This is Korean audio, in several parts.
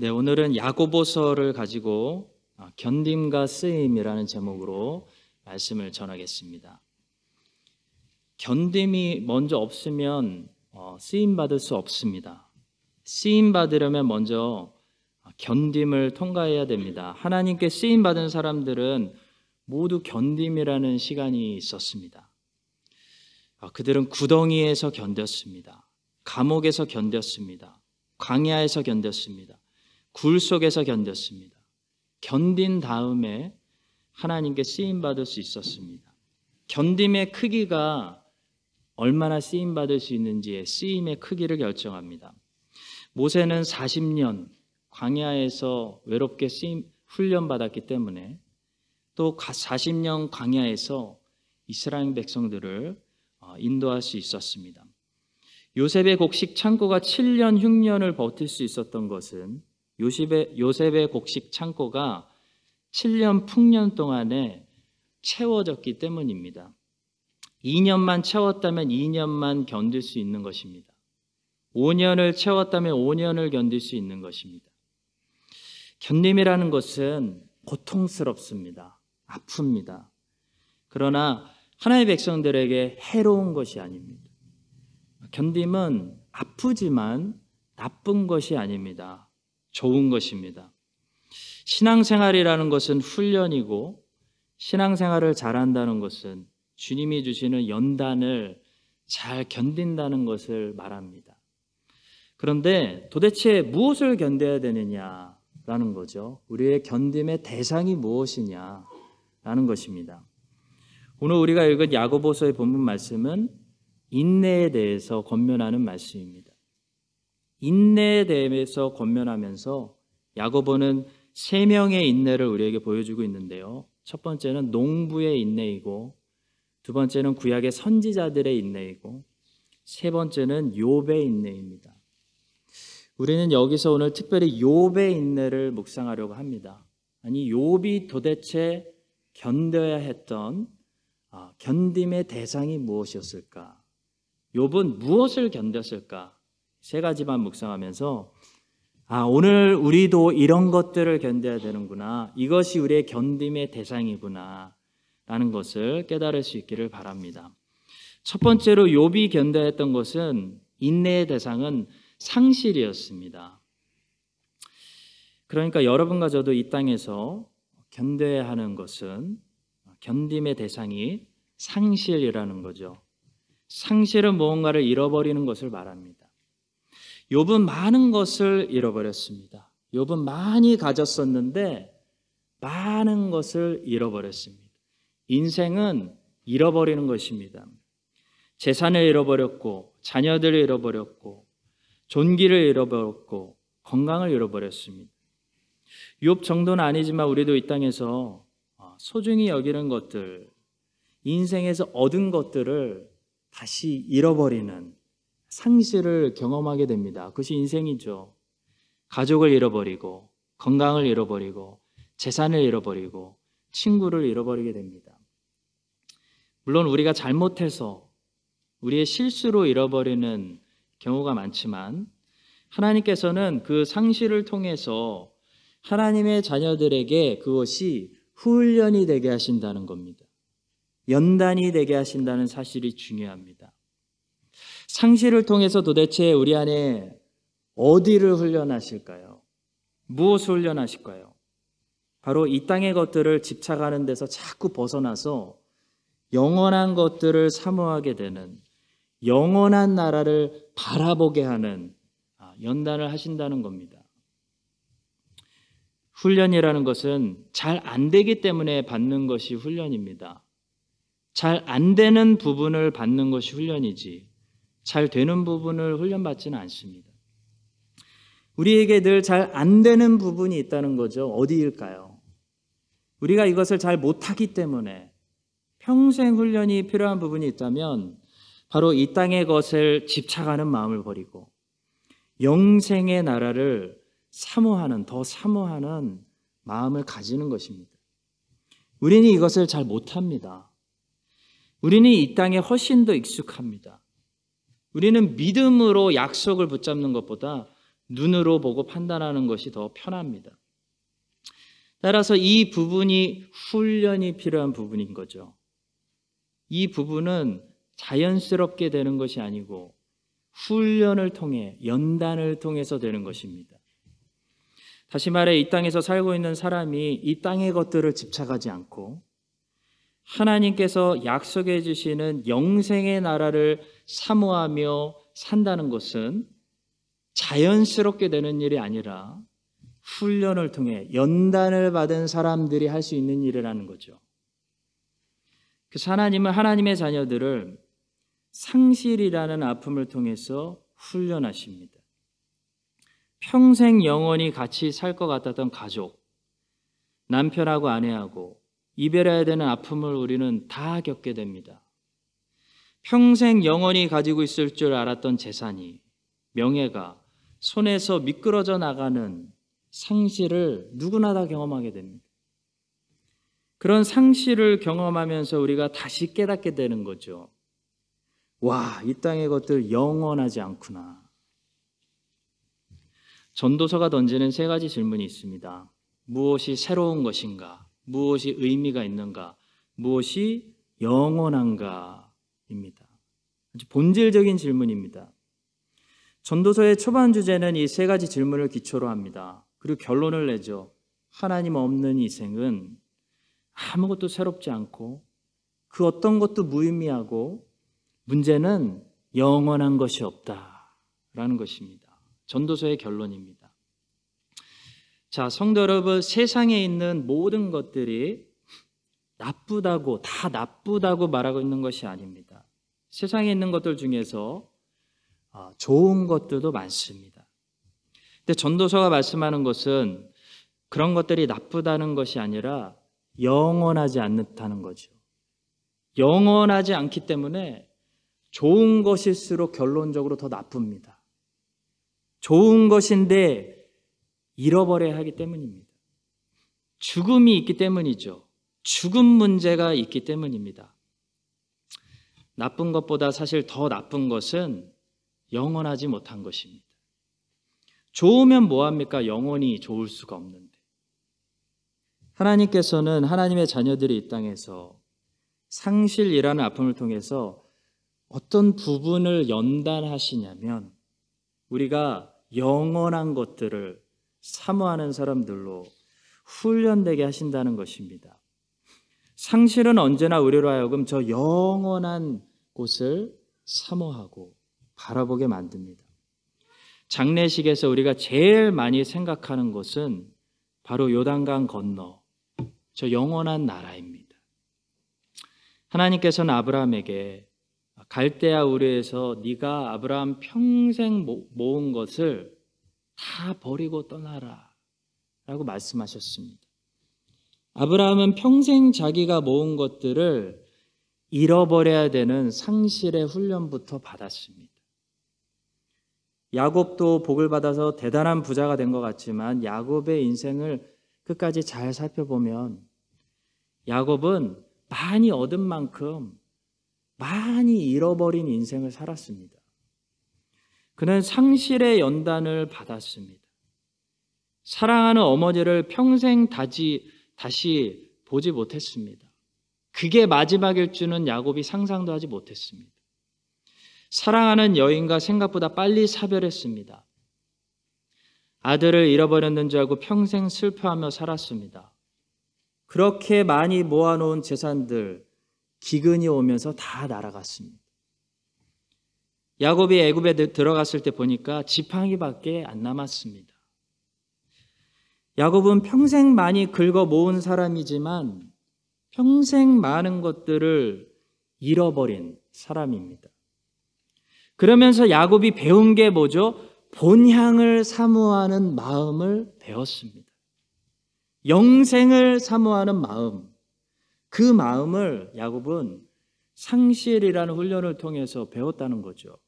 네, 오늘은 야고보서를 가지고 아, 견딤과 쓰임이라는 제목으로 말씀을 전하겠습니다. 견딤이 먼저 없으면 어, 쓰임 받을 수 없습니다. 쓰임 받으려면 먼저 견딤을 통과해야 됩니다. 하나님께 쓰임 받은 사람들은 모두 견딤이라는 시간이 있었습니다. 아, 그들은 구덩이에서 견뎠습니다. 감옥에서 견뎠습니다. 광야에서 견뎠습니다. 굴 속에서 견뎠습니다. 견딘 다음에 하나님께 쓰임 받을 수 있었습니다. 견딤의 크기가 얼마나 쓰임 받을 수 있는지의 쓰임의 크기를 결정합니다. 모세는 40년 광야에서 외롭게 쓰임 훈련 받았기 때문에 또 40년 광야에서 이스라엘 백성들을 어, 인도할 수 있었습니다. 요셉의 곡식 창고가 7년 흉년을 버틸 수 있었던 것은 요셉의, 요셉의 곡식 창고가 7년 풍년 동안에 채워졌기 때문입니다. 2년만 채웠다면 2년만 견딜 수 있는 것입니다. 5년을 채웠다면 5년을 견딜 수 있는 것입니다. 견딤이라는 것은 고통스럽습니다. 아픕니다. 그러나 하나의 백성들에게 해로운 것이 아닙니다. 견딤은 아프지만 나쁜 것이 아닙니다. 좋은 것입니다. 신앙생활이라는 것은 훈련이고 신앙생활을 잘한다는 것은 주님이 주시는 연단을 잘 견딘다는 것을 말합니다. 그런데 도대체 무엇을 견뎌야 되느냐라는 거죠. 우리의 견딤의 대상이 무엇이냐라는 것입니다. 오늘 우리가 읽은 야고보서의 본문 말씀은 인내에 대해서 권면하는 말씀입니다. 인내에 대해서 권면하면서 야고보는 세 명의 인내를 우리에게 보여주고 있는데요. 첫 번째는 농부의 인내이고 두 번째는 구약의 선지자들의 인내이고 세 번째는 욥의 인내입니다. 우리는 여기서 오늘 특별히 욥의 인내를 묵상하려고 합니다. 아니 욥이 도대체 견뎌야 했던 아, 견딤의 대상이 무엇이었을까? 욥은 무엇을 견뎠을까? 세 가지만 묵상하면서 아, 오늘 우리도 이런 것들을 견뎌야 되는구나. 이것이 우리의 견딤의 대상이구나. 라는 것을 깨달을 수 있기를 바랍니다. 첫 번째로 욥이 견뎌야 했던 것은 인내의 대상은 상실이었습니다. 그러니까 여러분과 저도 이 땅에서 견뎌야 하는 것은 견딤의 대상이 상실이라는 거죠. 상실은 무언가를 잃어버리는 것을 말합니다. 욥은 많은 것을 잃어버렸습니다. 욥은 많이 가졌었는데 많은 것을 잃어버렸습니다. 인생은 잃어버리는 것입니다. 재산을 잃어버렸고 자녀들을 잃어버렸고 존귀를 잃어버렸고 건강을 잃어버렸습니다. 욥 정도는 아니지만 우리도 이 땅에서 소중히 여기는 것들, 인생에서 얻은 것들을 다시 잃어버리는 상실을 경험하게 됩니다. 그것이 인생이죠. 가족을 잃어버리고, 건강을 잃어버리고, 재산을 잃어버리고, 친구를 잃어버리게 됩니다. 물론 우리가 잘못해서 우리의 실수로 잃어버리는 경우가 많지만 하나님께서는 그 상실을 통해서 하나님의 자녀들에게 그것이 훈련이 되게 하신다는 겁니다. 연단이 되게 하신다는 사실이 중요합니다. 상실을 통해서 도대체 우리 안에 어디를 훈련하실까요? 무엇을 훈련하실까요? 바로 이 땅의 것들을 집착하는 데서 자꾸 벗어나서 영원한 것들을 사모하게 되는 영원한 나라를 바라보게 하는 아, 연단을 하신다는 겁니다. 훈련이라는 것은 잘 안 되기 때문에 받는 것이 훈련입니다. 잘 안 되는 부분을 받는 것이 훈련이지 잘 되는 부분을 훈련받지는 않습니다. 우리에게 늘 잘 안 되는 부분이 있다는 거죠. 어디일까요? 우리가 이것을 잘 못하기 때문에 평생 훈련이 필요한 부분이 있다면 바로 이 땅의 것을 집착하는 마음을 버리고 영생의 나라를 사모하는, 더 사모하는 마음을 가지는 것입니다. 우리는 이것을 잘 못합니다. 우리는 이 땅에 훨씬 더 익숙합니다. 우리는 믿음으로 약속을 붙잡는 것보다 눈으로 보고 판단하는 것이 더 편합니다. 따라서 이 부분이 훈련이 필요한 부분인 거죠. 이 부분은 자연스럽게 되는 것이 아니고 훈련을 통해 연단을 통해서 되는 것입니다. 다시 말해 이 땅에서 살고 있는 사람이 이 땅의 것들을 집착하지 않고 하나님께서 약속해 주시는 영생의 나라를 사모하며 산다는 것은 자연스럽게 되는 일이 아니라 훈련을 통해 연단을 받은 사람들이 할 수 있는 일이라는 거죠. 그래서 하나님은 하나님의 자녀들을 상실이라는 아픔을 통해서 훈련하십니다. 평생 영원히 같이 살 것 같았던 가족, 남편하고 아내하고 이별해야 되는 아픔을 우리는 다 겪게 됩니다. 평생 영원히 가지고 있을 줄 알았던 재산이, 명예가 손에서 미끄러져 나가는 상실을 누구나 다 경험하게 됩니다. 그런 상실을 경험하면서 우리가 다시 깨닫게 되는 거죠. 와, 이 땅의 것들 영원하지 않구나. 전도서가 던지는 세 가지 질문이 있습니다. 무엇이 새로운 것인가? 무엇이 의미가 있는가? 무엇이 영원한가? 입니다. 본질적인 질문입니다. 전도서의 초반 주제는 이 세 가지 질문을 기초로 합니다. 그리고 결론을 내죠. 하나님 없는 이생은 아무것도 새롭지 않고 그 어떤 것도 무의미하고 문제는 영원한 것이 없다라는 것입니다. 전도서의 결론입니다. 자, 성도 여러분, 세상에 있는 모든 것들이 나쁘다고, 다 나쁘다고 말하고 있는 것이 아닙니다. 세상에 있는 것들 중에서 아, 좋은 것들도 많습니다. 근데 전도서가 말씀하는 것은 그런 것들이 나쁘다는 것이 아니라 영원하지 않다는 거죠. 영원하지 않기 때문에 좋은 것일수록 결론적으로 더 나쁩니다. 좋은 것인데 잃어버려야 하기 때문입니다. 죽음이 있기 때문이죠. 죽음 문제가 있기 때문입니다. 나쁜 것보다 사실 더 나쁜 것은 영원하지 못한 것입니다. 좋으면 뭐합니까? 영원히 좋을 수가 없는데. 하나님께서는 하나님의 자녀들이 이 땅에서 상실이라는 아픔을 통해서 어떤 부분을 연단하시냐면 우리가 영원한 것들을 사모하는 사람들로 훈련되게 하신다는 것입니다. 상실은 언제나 우리로 하여금 저 영원한 곳을 사모하고 바라보게 만듭니다. 장례식에서 우리가 제일 많이 생각하는 것은 바로 요단강 건너 저 영원한 나라입니다. 하나님께서는 아브라함에게 갈대아 우르에서 네가 아브라함 평생 모은 것을 다 버리고 떠나라 라고 말씀하셨습니다. 아브라함은 평생 자기가 모은 것들을 잃어버려야 되는 상실의 훈련부터 받았습니다. 야곱도 복을 받아서 대단한 부자가 된 것 같지만 야곱의 인생을 끝까지 잘 살펴보면 야곱은 많이 얻은 만큼 많이 잃어버린 인생을 살았습니다. 그는 상실의 연단을 받았습니다. 사랑하는 어머니를 평생 다지, 다시 보지 못했습니다. 그게 마지막일 줄은 야곱이 상상도 하지 못했습니다. 사랑하는 여인과 생각보다 빨리 사별했습니다. 아들을 잃어버렸는 줄 알고 평생 슬퍼하며 살았습니다. 그렇게 많이 모아놓은 재산들 기근이 오면서 다 날아갔습니다. 야곱이 애굽에 들어갔을 때 보니까 지팡이밖에 안 남았습니다. 야곱은 평생 많이 긁어 모은 사람이지만 평생 많은 것들을 잃어버린 사람입니다. 그러면서 야곱이 배운 게 뭐죠? 본향을 사모하는 마음을 배웠습니다. 영생을 사모하는 마음. 그 마음을 야곱은 상실이라는 훈련을 통해서 배웠다는 거죠.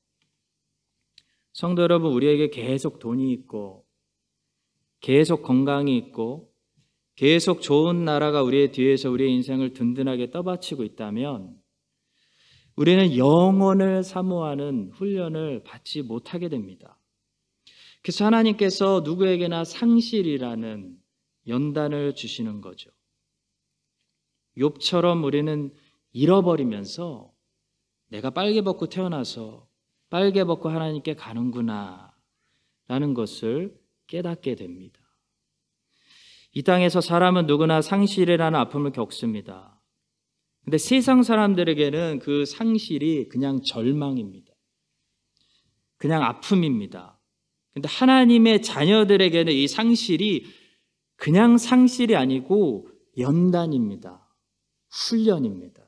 성도 여러분, 우리에게 계속 돈이 있고, 계속 건강이 있고, 계속 좋은 나라가 우리의 뒤에서 우리의 인생을 든든하게 떠받치고 있다면, 우리는 영원을 사모하는 훈련을 받지 못하게 됩니다. 그래서 하나님께서 누구에게나 상실이라는 연단을 주시는 거죠. 욥처럼 우리는 잃어버리면서 내가 빨개 벗고 태어나서 빨개 벗고 하나님께 가는구나 라는 것을 깨닫게 됩니다. 이 땅에서 사람은 누구나 상실이라는 아픔을 겪습니다. 근데 세상 사람들에게는 그 상실이 그냥 절망입니다. 그냥 아픔입니다. 근데 하나님의 자녀들에게는 이 상실이 그냥 상실이 아니고 연단입니다. 훈련입니다.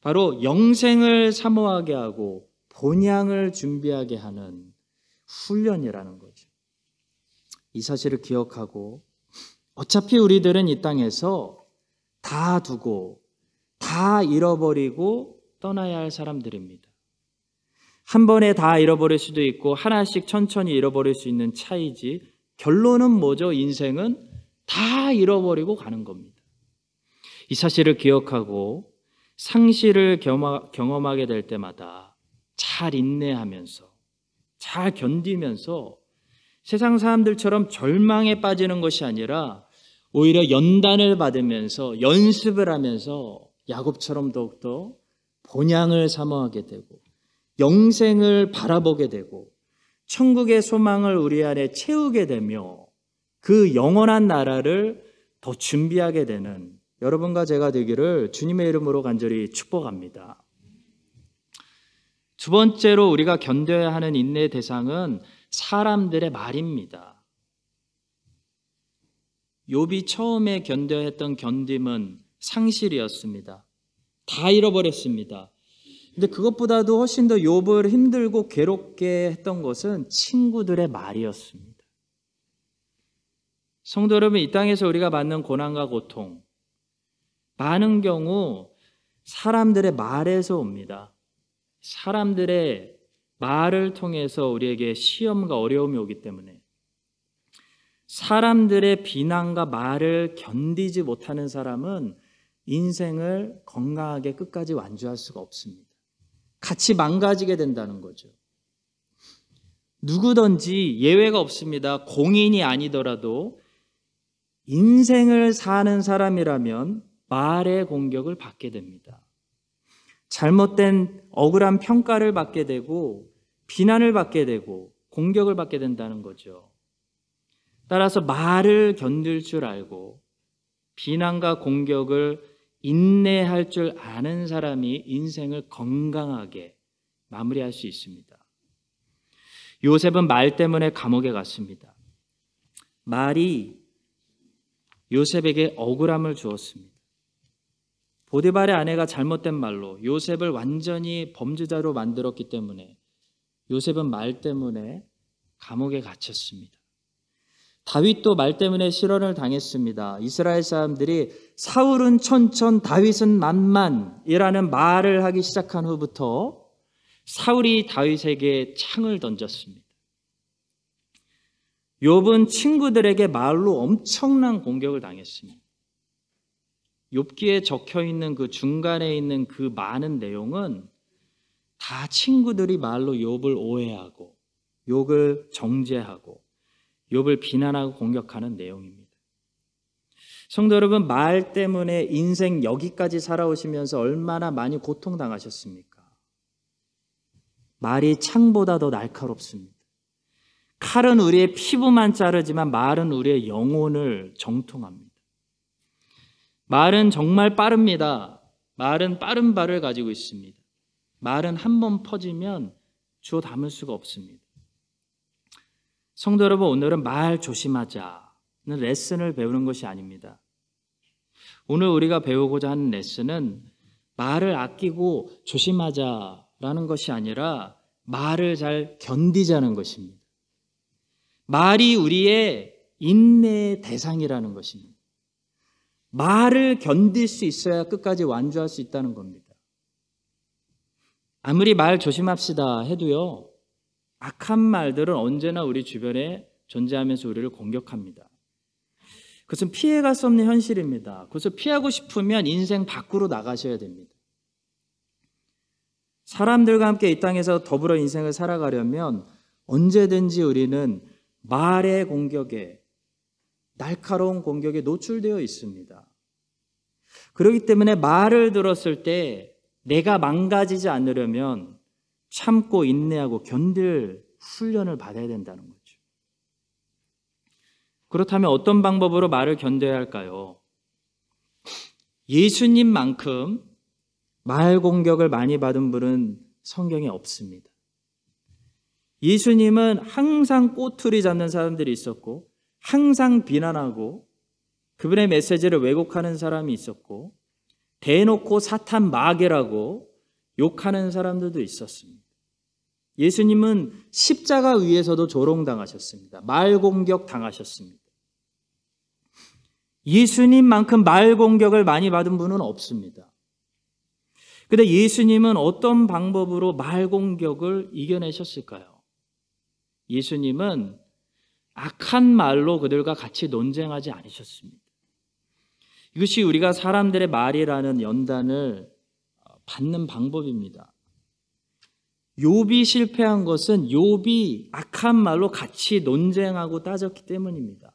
바로 영생을 사모하게 하고 본향을 준비하게 하는 훈련이라는 거죠. 이 사실을 기억하고 어차피 우리들은 이 땅에서 다 두고 다 잃어버리고 떠나야 할 사람들입니다. 한 번에 다 잃어버릴 수도 있고 하나씩 천천히 잃어버릴 수 있는 차이지 결론은 뭐죠? 인생은 다 잃어버리고 가는 겁니다. 이 사실을 기억하고 상실을 경험하게 될 때마다 잘 인내하면서 잘 견디면서 세상 사람들처럼 절망에 빠지는 것이 아니라 오히려 연단을 받으면서 연습을 하면서 야곱처럼 더욱더 본향을 사모하게 되고 영생을 바라보게 되고 천국의 소망을 우리 안에 채우게 되며 그 영원한 나라를 더 준비하게 되는 여러분과 제가 되기를 주님의 이름으로 간절히 축복합니다. 두 번째로 우리가 견뎌야 하는 인내의 대상은 사람들의 말입니다. 욥이 처음에 견뎌야 했던 견딤은 상실이었습니다. 다 잃어버렸습니다. 근데 그것보다도 훨씬 더 욥을 힘들고 괴롭게 했던 것은 친구들의 말이었습니다. 성도 여러분, 이 땅에서 우리가 받는 고난과 고통, 많은 경우 사람들의 말에서 옵니다. 사람들의 말을 통해서 우리에게 시험과 어려움이 오기 때문에 사람들의 비난과 말을 견디지 못하는 사람은 인생을 건강하게 끝까지 완주할 수가 없습니다. 같이 망가지게 된다는 거죠. 누구든지 예외가 없습니다. 공인이 아니더라도 인생을 사는 사람이라면 말의 공격을 받게 됩니다. 잘못된 억울한 평가를 받게 되고 비난을 받게 되고 공격을 받게 된다는 거죠. 따라서 말을 견딜 줄 알고 비난과 공격을 인내할 줄 아는 사람이 인생을 건강하게 마무리할 수 있습니다. 요셉은 말 때문에 감옥에 갔습니다. 말이 요셉에게 억울함을 주었습니다. 보디발의 아내가 잘못된 말로 요셉을 완전히 범죄자로 만들었기 때문에 요셉은 말 때문에 감옥에 갇혔습니다. 다윗도 말 때문에 실언을 당했습니다. 이스라엘 사람들이 사울은 천천, 다윗은 만만이라는 말을 하기 시작한 후부터 사울이 다윗에게 창을 던졌습니다. 욥은 친구들에게 말로 엄청난 공격을 당했습니다. 욥기에 적혀 있는 그 중간에 있는 그 많은 내용은 다 친구들이 말로 욥을 오해하고 욥을 정죄하고 욥을 비난하고 공격하는 내용입니다. 성도 여러분 말 때문에 인생 여기까지 살아오시면서 얼마나 많이 고통당하셨습니까? 말이 창보다 더 날카롭습니다. 칼은 우리의 피부만 자르지만 말은 우리의 영혼을 정통합니다. 말은 정말 빠릅니다. 말은 빠른 발을 가지고 있습니다. 말은 한 번 퍼지면 주워 담을 수가 없습니다. 성도 여러분, 오늘은 말 조심하자는 레슨을 배우는 것이 아닙니다. 오늘 우리가 배우고자 하는 레슨은 말을 아끼고 조심하자라는 것이 아니라 말을 잘 견디자는 것입니다. 말이 우리의 인내의 대상이라는 것입니다. 말을 견딜 수 있어야 끝까지 완주할 수 있다는 겁니다. 아무리 말 조심합시다 해도요, 악한 말들은 언제나 우리 주변에 존재하면서 우리를 공격합니다. 그것은 피해갈 수 없는 현실입니다. 그것을 피하고 싶으면 인생 밖으로 나가셔야 됩니다. 사람들과 함께 이 땅에서 더불어 인생을 살아가려면 언제든지 우리는 말의 공격에 날카로운 공격에 노출되어 있습니다. 그렇기 때문에 말을 들었을 때 내가 망가지지 않으려면 참고 인내하고 견딜 훈련을 받아야 된다는 거죠. 그렇다면 어떤 방법으로 말을 견뎌야 할까요? 예수님만큼 말 공격을 많이 받은 분은 성경에 없습니다. 예수님은 항상 꼬투리 잡는 사람들이 있었고, 항상 비난하고, 그분의 메시지를 왜곡하는 사람이 있었고, 대놓고 사탄 마귀라고 욕하는 사람들도 있었습니다. 예수님은 십자가 위에서도 조롱당하셨습니다. 말 공격 당하셨습니다. 예수님만큼 말 공격을 많이 받은 분은 없습니다. 근데 예수님은 어떤 방법으로 말 공격을 이겨내셨을까요? 예수님은 악한 말로 그들과 같이 논쟁하지 않으셨습니다. 이것이 우리가 사람들의 말이라는 연단을 받는 방법입니다. 욥이 실패한 것은 욥이 악한 말로 같이 논쟁하고 따졌기 때문입니다.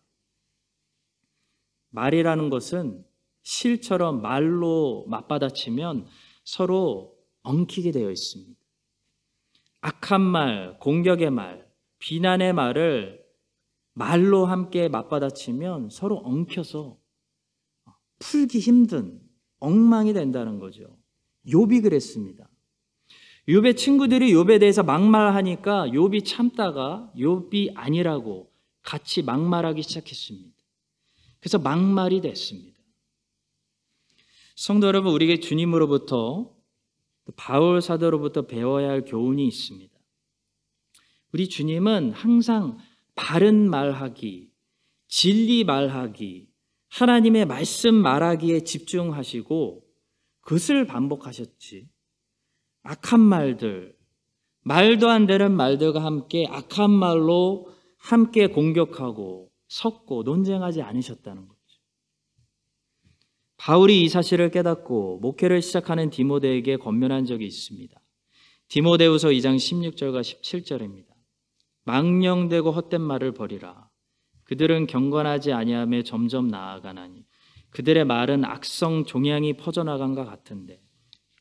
말이라는 것은 실처럼 말로 맞받아치면 서로 엉키게 되어 있습니다. 악한 말, 공격의 말, 비난의 말을 말로 함께 맞받아치면 서로 엉켜서 풀기 힘든 엉망이 된다는 거죠. 욥이 그랬습니다. 욥의 친구들이 욥에 대해서 막말하니까 욥이 참다가 욥이 아니라고 같이 막말하기 시작했습니다. 그래서 막말이 됐습니다. 성도 여러분, 우리에게 주님으로부터 바울 사도로부터 배워야 할 교훈이 있습니다. 우리 주님은 항상 바른 말하기, 진리 말하기, 하나님의 말씀 말하기에 집중하시고 그것을 반복하셨지. 악한 말들, 말도 안 되는 말들과 함께 악한 말로 함께 공격하고 섞고 논쟁하지 않으셨다는 거죠. 바울이 이 사실을 깨닫고 목회를 시작하는 디모데에게 권면한 적이 있습니다. 디모데후서 2장 16절과 17절입니다. 망령되고 헛된 말을 버리라. 그들은 경건하지 아니함에 점점 나아가나니 그들의 말은 악성 종양이 퍼져나간 것 같은데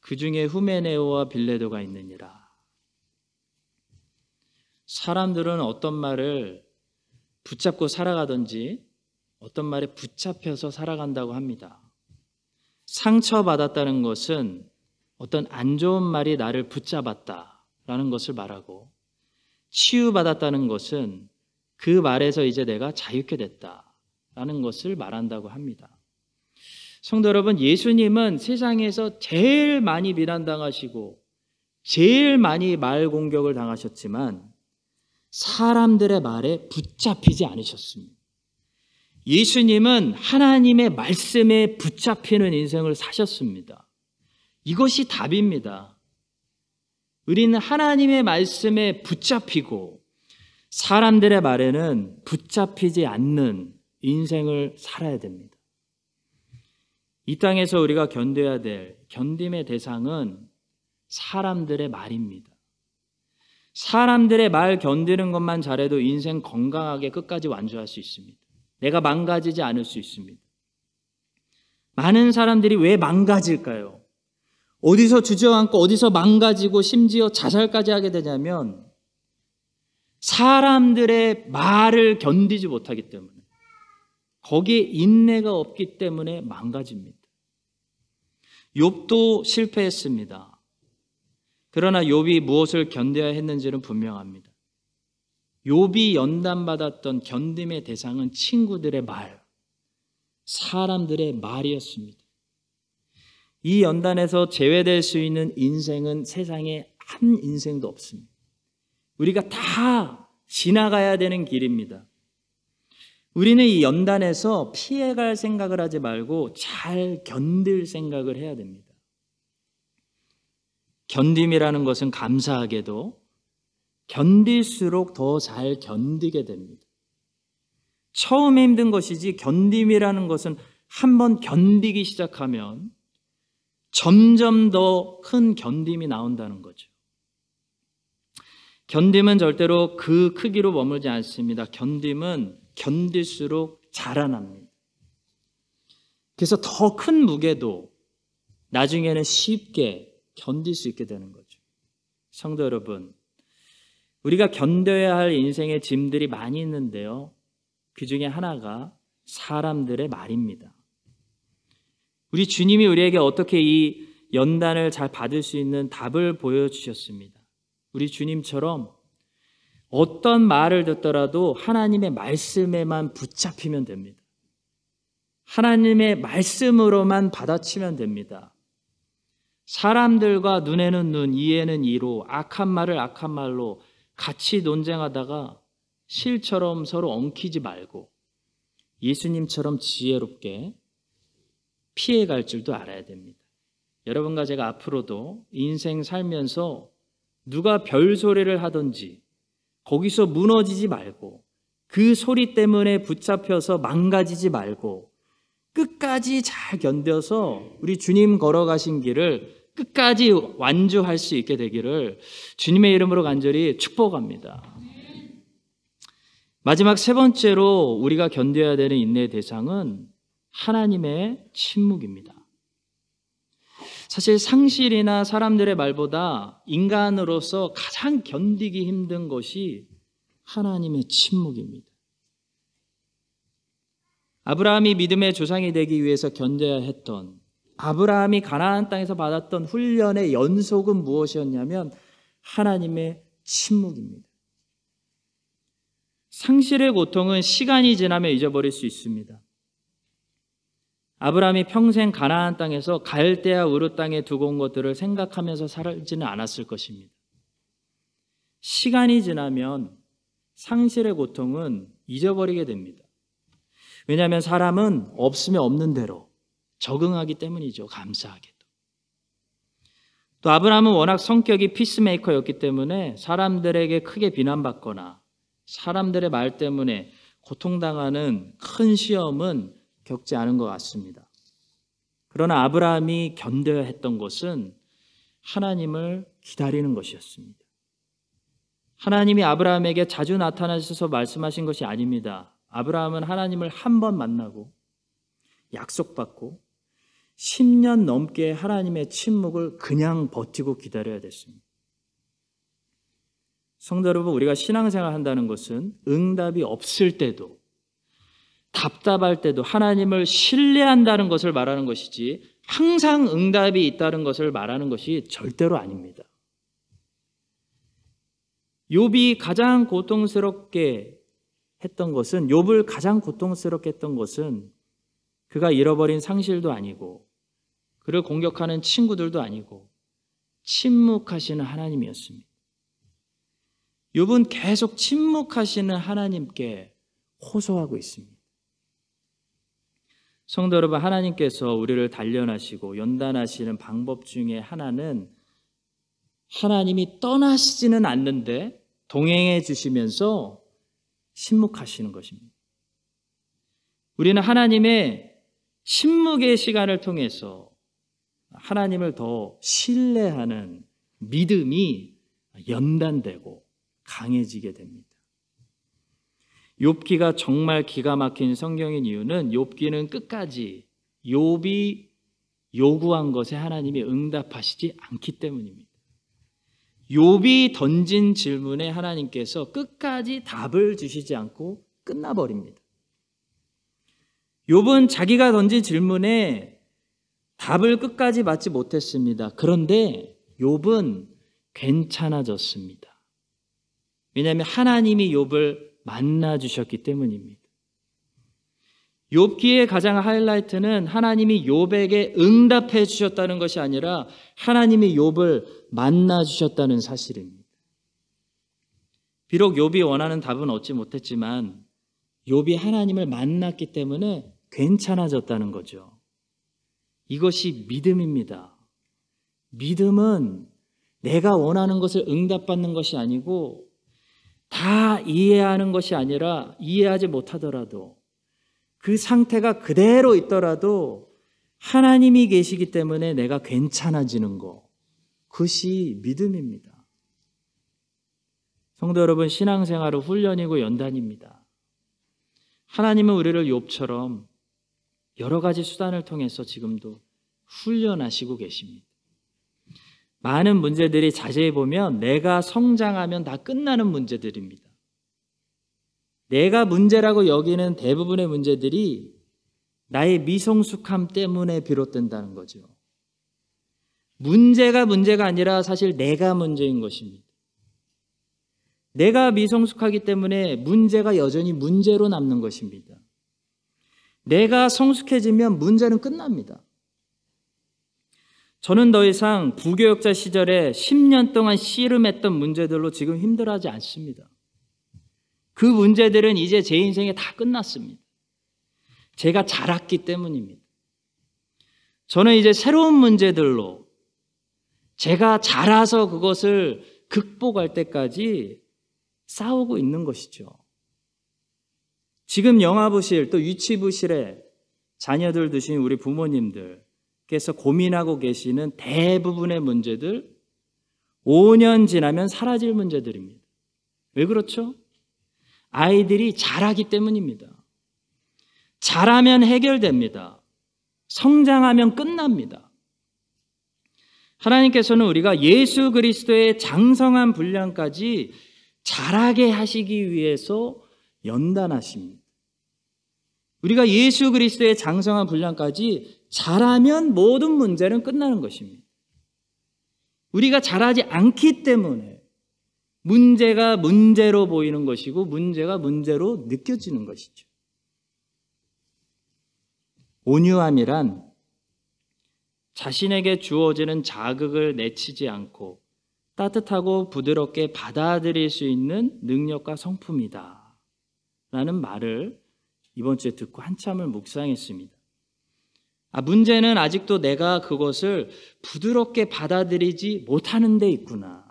그 중에 후메네오와 빌레도가 있느니라. 사람들은 어떤 말을 붙잡고 살아가든지 어떤 말에 붙잡혀서 살아간다고 합니다. 상처받았다는 것은 어떤 안 좋은 말이 나를 붙잡았다라는 것을 말하고 치유받았다는 것은 그 말에서 이제 내가 자유케 됐다라는 것을 말한다고 합니다. 성도 여러분, 예수님은 세상에서 제일 많이 비난당하시고 제일 많이 말 공격을 당하셨지만 사람들의 말에 붙잡히지 않으셨습니다. 예수님은 하나님의 말씀에 붙잡히는 인생을 사셨습니다. 이것이 답입니다. 우리는 하나님의 말씀에 붙잡히고 사람들의 말에는 붙잡히지 않는 인생을 살아야 됩니다. 이 땅에서 우리가 견뎌야 될 견딤의 대상은 사람들의 말입니다. 사람들의 말 견디는 것만 잘해도 인생 건강하게 끝까지 완주할 수 있습니다. 내가 망가지지 않을 수 있습니다. 많은 사람들이 왜 망가질까요? 어디서 주저앉고 어디서 망가지고 심지어 자살까지 하게 되냐면 사람들의 말을 견디지 못하기 때문에 거기에 인내가 없기 때문에 망가집니다. 욥도 실패했습니다. 그러나 욥이 무엇을 견뎌야 했는지는 분명합니다. 욥이 연단받았던 견딤의 대상은 친구들의 말, 사람들의 말이었습니다. 이 연단에서 제외될 수 있는 인생은 세상에 한 인생도 없습니다. 우리가 다 지나가야 되는 길입니다. 우리는 이 연단에서 피해갈 생각을 하지 말고 잘 견딜 생각을 해야 됩니다. 견딤이라는 것은 감사하게도 견딜수록 더 잘 견디게 됩니다. 처음에 힘든 것이지 견딤이라는 것은 한번 견디기 시작하면 점점 더 큰 견딤이 나온다는 거죠. 견딤은 절대로 그 크기로 머물지 않습니다. 견딤은 견딜수록 자라납니다. 그래서 더 큰 무게도 나중에는 쉽게 견딜 수 있게 되는 거죠. 성도 여러분, 우리가 견뎌야 할 인생의 짐들이 많이 있는데요. 그 중에 하나가 사람들의 말입니다. 우리 주님이 우리에게 어떻게 이 연단을 잘 받을 수 있는 답을 보여주셨습니다. 우리 주님처럼 어떤 말을 듣더라도 하나님의 말씀에만 붙잡히면 됩니다. 하나님의 말씀으로만 받아치면 됩니다. 사람들과 눈에는 눈, 이에는 이로 악한 말을 악한 말로 같이 논쟁하다가 실처럼 서로 엉키지 말고 예수님처럼 지혜롭게 피해갈 줄도 알아야 됩니다. 여러분과 제가 앞으로도 인생 살면서 누가 별 소리를 하든지 거기서 무너지지 말고 그 소리 때문에 붙잡혀서 망가지지 말고 끝까지 잘 견뎌서 우리 주님 걸어가신 길을 끝까지 완주할 수 있게 되기를 주님의 이름으로 간절히 축복합니다. 마지막 세 번째로 우리가 견뎌야 되는 인내의 대상은 하나님의 침묵입니다. 사실 상실이나 사람들의 말보다 인간으로서 가장 견디기 힘든 것이 하나님의 침묵입니다. 아브라함이 믿음의 조상이 되기 위해서 견뎌야 했던 아브라함이 가나안 땅에서 받았던 훈련의 연속은 무엇이었냐면 하나님의 침묵입니다. 상실의 고통은 시간이 지나면 잊어버릴 수 있습니다. 아브라함이 평생 가나안 땅에서 갈대아 우르 땅에 두고 온 것들을 생각하면서 살지는 않았을 것입니다. 시간이 지나면 상실의 고통은 잊어버리게 됩니다. 왜냐하면 사람은 없으면 없는 대로 적응하기 때문이죠. 감사하게도. 또 아브라함은 워낙 성격이 피스메이커였기 때문에 사람들에게 크게 비난받거나 사람들의 말 때문에 고통당하는 큰 시험은 겪지 않은 것 같습니다. 그러나 아브라함이 견뎌야 했던 것은 하나님을 기다리는 것이었습니다. 하나님이 아브라함에게 자주 나타나셔서 말씀하신 것이 아닙니다. 아브라함은 하나님을 한 번 만나고 약속받고 10년 넘게 하나님의 침묵을 그냥 버티고 기다려야 됐습니다. 성도 여러분, 우리가 신앙생활 한다는 것은 응답이 없을 때도 답답할 때도 하나님을 신뢰한다는 것을 말하는 것이지 항상 응답이 있다는 것을 말하는 것이 절대로 아닙니다. 욥이 가장 고통스럽게 했던 것은 욥을 가장 고통스럽게 했던 것은 그가 잃어버린 상실도 아니고 그를 공격하는 친구들도 아니고 침묵하시는 하나님이었습니다. 욥은 계속 침묵하시는 하나님께 호소하고 있습니다. 성도 여러분, 하나님께서 우리를 단련하시고 연단하시는 방법 중에 하나는 하나님이 떠나시지는 않는데 동행해 주시면서 침묵하시는 것입니다. 우리는 하나님의 침묵의 시간을 통해서 하나님을 더 신뢰하는 믿음이 연단되고 강해지게 됩니다. 욥기가 정말 기가 막힌 성경인 이유는 욥기는 끝까지 욥이 요구한 것에 하나님이 응답하시지 않기 때문입니다. 욥이 던진 질문에 하나님께서 끝까지 답을 주시지 않고 끝나버립니다. 욥은 자기가 던진 질문에 답을 끝까지 받지 못했습니다. 그런데 욥은 괜찮아졌습니다. 왜냐하면 하나님이 욥을 만나 주셨기 때문입니다. 욥기의 가장 하이라이트는 하나님이 욥에게 응답해 주셨다는 것이 아니라 하나님이 욥을 만나 주셨다는 사실입니다. 비록 욥이 원하는 답은 얻지 못했지만 욥이 하나님을 만났기 때문에 괜찮아졌다는 거죠. 이것이 믿음입니다. 믿음은 내가 원하는 것을 응답받는 것이 아니고 다 이해하는 것이 아니라 이해하지 못하더라도 그 상태가 그대로 있더라도 하나님이 계시기 때문에 내가 괜찮아지는 것. 그것이 믿음입니다. 성도 여러분, 신앙생활은 훈련이고 연단입니다. 하나님은 우리를 욥처럼 여러 가지 수단을 통해서 지금도 훈련하시고 계십니다. 많은 문제들이 자세히 보면 내가 성장하면 다 끝나는 문제들입니다. 내가 문제라고 여기는 대부분의 문제들이 나의 미성숙함 때문에 비롯된다는 거죠. 문제가 문제가 아니라 사실 내가 문제인 것입니다. 내가 미성숙하기 때문에 문제가 여전히 문제로 남는 것입니다. 내가 성숙해지면 문제는 끝납니다. 저는 더 이상 부교역자 시절에 10년 동안 씨름했던 문제들로 지금 힘들어하지 않습니다. 그 문제들은 이제 제 인생에 다 끝났습니다. 제가 자랐기 때문입니다. 저는 이제 새로운 문제들로 제가 자라서 그것을 극복할 때까지 싸우고 있는 것이죠. 지금 영아부실 또 유치부실에 자녀들 두신 우리 부모님들 께서 고민하고 계시는 대부분의 문제들 5년 지나면 사라질 문제들입니다. 왜 그렇죠? 아이들이 자라기 때문입니다. 자라면 해결됩니다. 성장하면 끝납니다. 하나님께서는 우리가 예수 그리스도의 장성한 분량까지 자라게 하시기 위해서 연단하십니다. 우리가 예수 그리스도의 장성한 분량까지 자라면 모든 문제는 끝나는 것입니다. 우리가 자라지 않기 때문에 문제가 문제로 보이는 것이고 문제가 문제로 느껴지는 것이죠. 온유함이란 자신에게 주어지는 자극을 내치지 않고 따뜻하고 부드럽게 받아들일 수 있는 능력과 성품이다. 라는 말을 이번 주에 듣고 한참을 묵상했습니다. 아, 문제는 아직도 내가 그것을 부드럽게 받아들이지 못하는 데 있구나.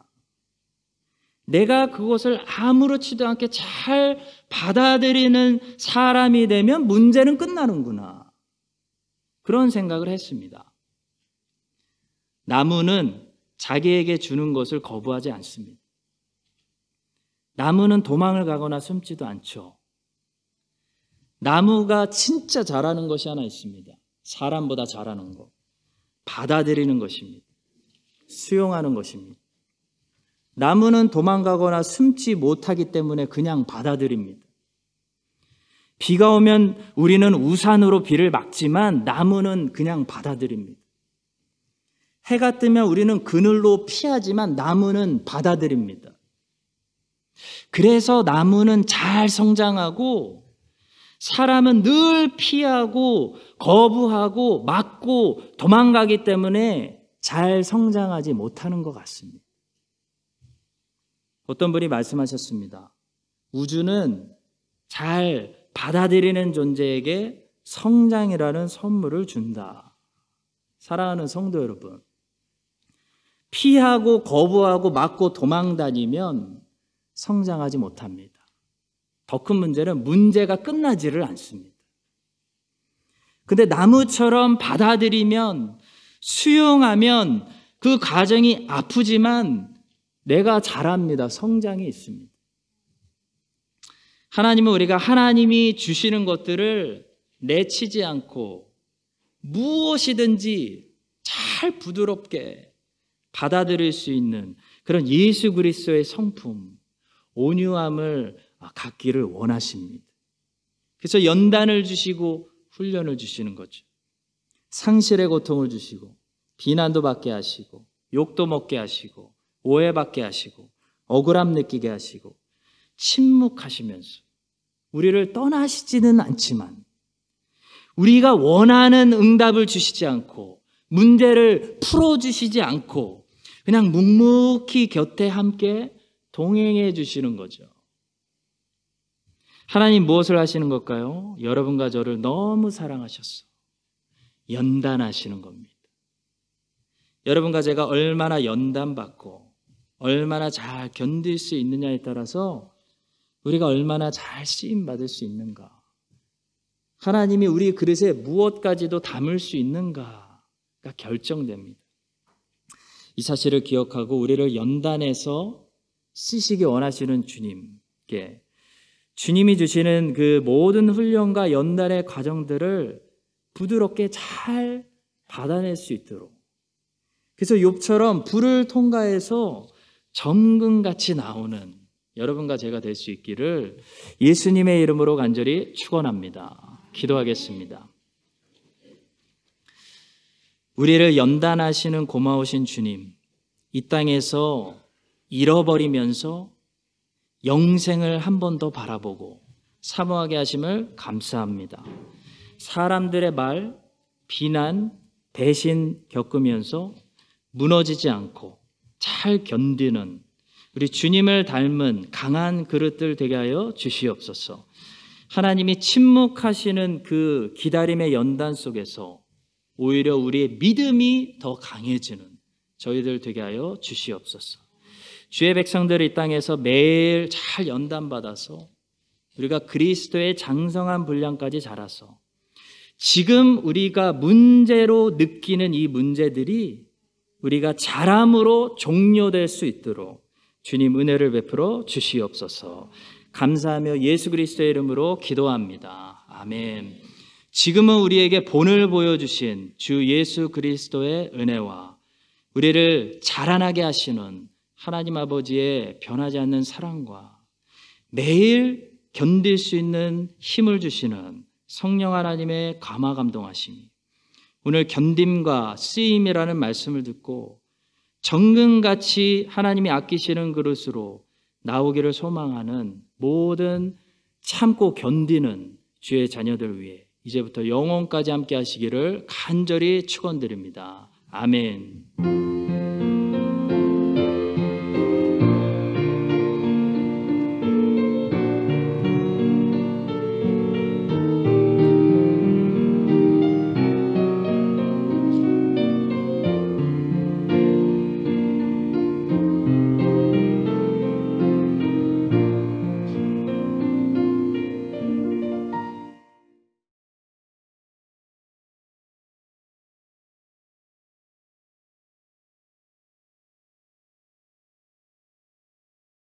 내가 그것을 아무렇지도 않게 잘 받아들이는 사람이 되면 문제는 끝나는구나. 그런 생각을 했습니다. 나무는 자기에게 주는 것을 거부하지 않습니다. 나무는 도망을 가거나 숨지도 않죠. 나무가 진짜 잘하는 것이 하나 있습니다. 사람보다 잘하는 것. 받아들이는 것입니다. 수용하는 것입니다. 나무는 도망가거나 숨지 못하기 때문에 그냥 받아들입니다. 비가 오면 우리는 우산으로 비를 막지만 나무는 그냥 받아들입니다. 해가 뜨면 우리는 그늘로 피하지만 나무는 받아들입니다. 그래서 나무는 잘 성장하고 사람은 늘 피하고 거부하고 막고 도망가기 때문에 잘 성장하지 못하는 것 같습니다. 어떤 분이 말씀하셨습니다. 우주는 잘 받아들이는 존재에게 성장이라는 선물을 준다. 사랑하는 성도 여러분. 피하고 거부하고 막고 도망 다니면 성장하지 못합니다. 더 큰 문제는 문제가 끝나지를 않습니다. 근데 나무처럼 받아들이면 수용하면 그 과정이 아프지만 내가 잘합니다. 성장이 있습니다. 하나님은 우리가 하나님이 주시는 것들을 내치지 않고 무엇이든지 잘 부드럽게 받아들일 수 있는 그런 예수 그리스도의 성품, 온유함을 갖기를 원하십니다. 그래서 연단을 주시고 훈련을 주시는 거죠. 상실의 고통을 주시고 비난도 받게 하시고 욕도 먹게 하시고 오해받게 하시고 억울함 느끼게 하시고 침묵하시면서 우리를 떠나시지는 않지만 우리가 원하는 응답을 주시지 않고 문제를 풀어주시지 않고 그냥 묵묵히 곁에 함께 동행해 주시는 거죠. 하나님 무엇을 하시는 걸까요? 여러분과 저를 너무 사랑하셨어. 연단하시는 겁니다. 여러분과 제가 얼마나 연단받고 얼마나 잘 견딜 수 있느냐에 따라서 우리가 얼마나 잘 쓰임 받을 수 있는가. 하나님이 우리 그릇에 무엇까지도 담을 수 있는가가 결정됩니다. 이 사실을 기억하고 우리를 연단해서 쓰시기 원하시는 주님께 주님이 주시는 그 모든 훈련과 연단의 과정들을 부드럽게 잘 받아낼 수 있도록 그래서 욥처럼 불을 통과해서 정금같이 나오는 여러분과 제가 될 수 있기를 예수님의 이름으로 간절히 축원합니다. 기도하겠습니다. 우리를 연단하시는 고마우신 주님, 이 땅에서 잃어버리면서 영생을 한 번 더 바라보고 사모하게 하심을 감사합니다. 사람들의 말, 비난, 배신 겪으면서 무너지지 않고 잘 견디는 우리 주님을 닮은 강한 그릇들 되게 하여 주시옵소서. 하나님이 침묵하시는 그 기다림의 연단 속에서 오히려 우리의 믿음이 더 강해지는 저희들 되게 하여 주시옵소서. 주의 백성들이 이 땅에서 매일 잘 연단받아서 우리가 그리스도의 장성한 분량까지 자라서 지금 우리가 문제로 느끼는 이 문제들이 우리가 자람으로 종료될 수 있도록 주님 은혜를 베풀어 주시옵소서. 감사하며 예수 그리스도의 이름으로 기도합니다. 아멘. 지금은 우리에게 본을 보여주신 주 예수 그리스도의 은혜와 우리를 자라나게 하시는 하나님 아버지의 변하지 않는 사랑과 매일 견딜 수 있는 힘을 주시는 성령 하나님의 감화 감동하심이 오늘 견딤과 쓰임이라는 말씀을 듣고 정금같이 하나님이 아끼시는 그릇으로 나오기를 소망하는 모든 참고 견디는 주의 자녀들 위해 이제부터 영원까지 함께 하시기를 간절히 축원드립니다. 아멘.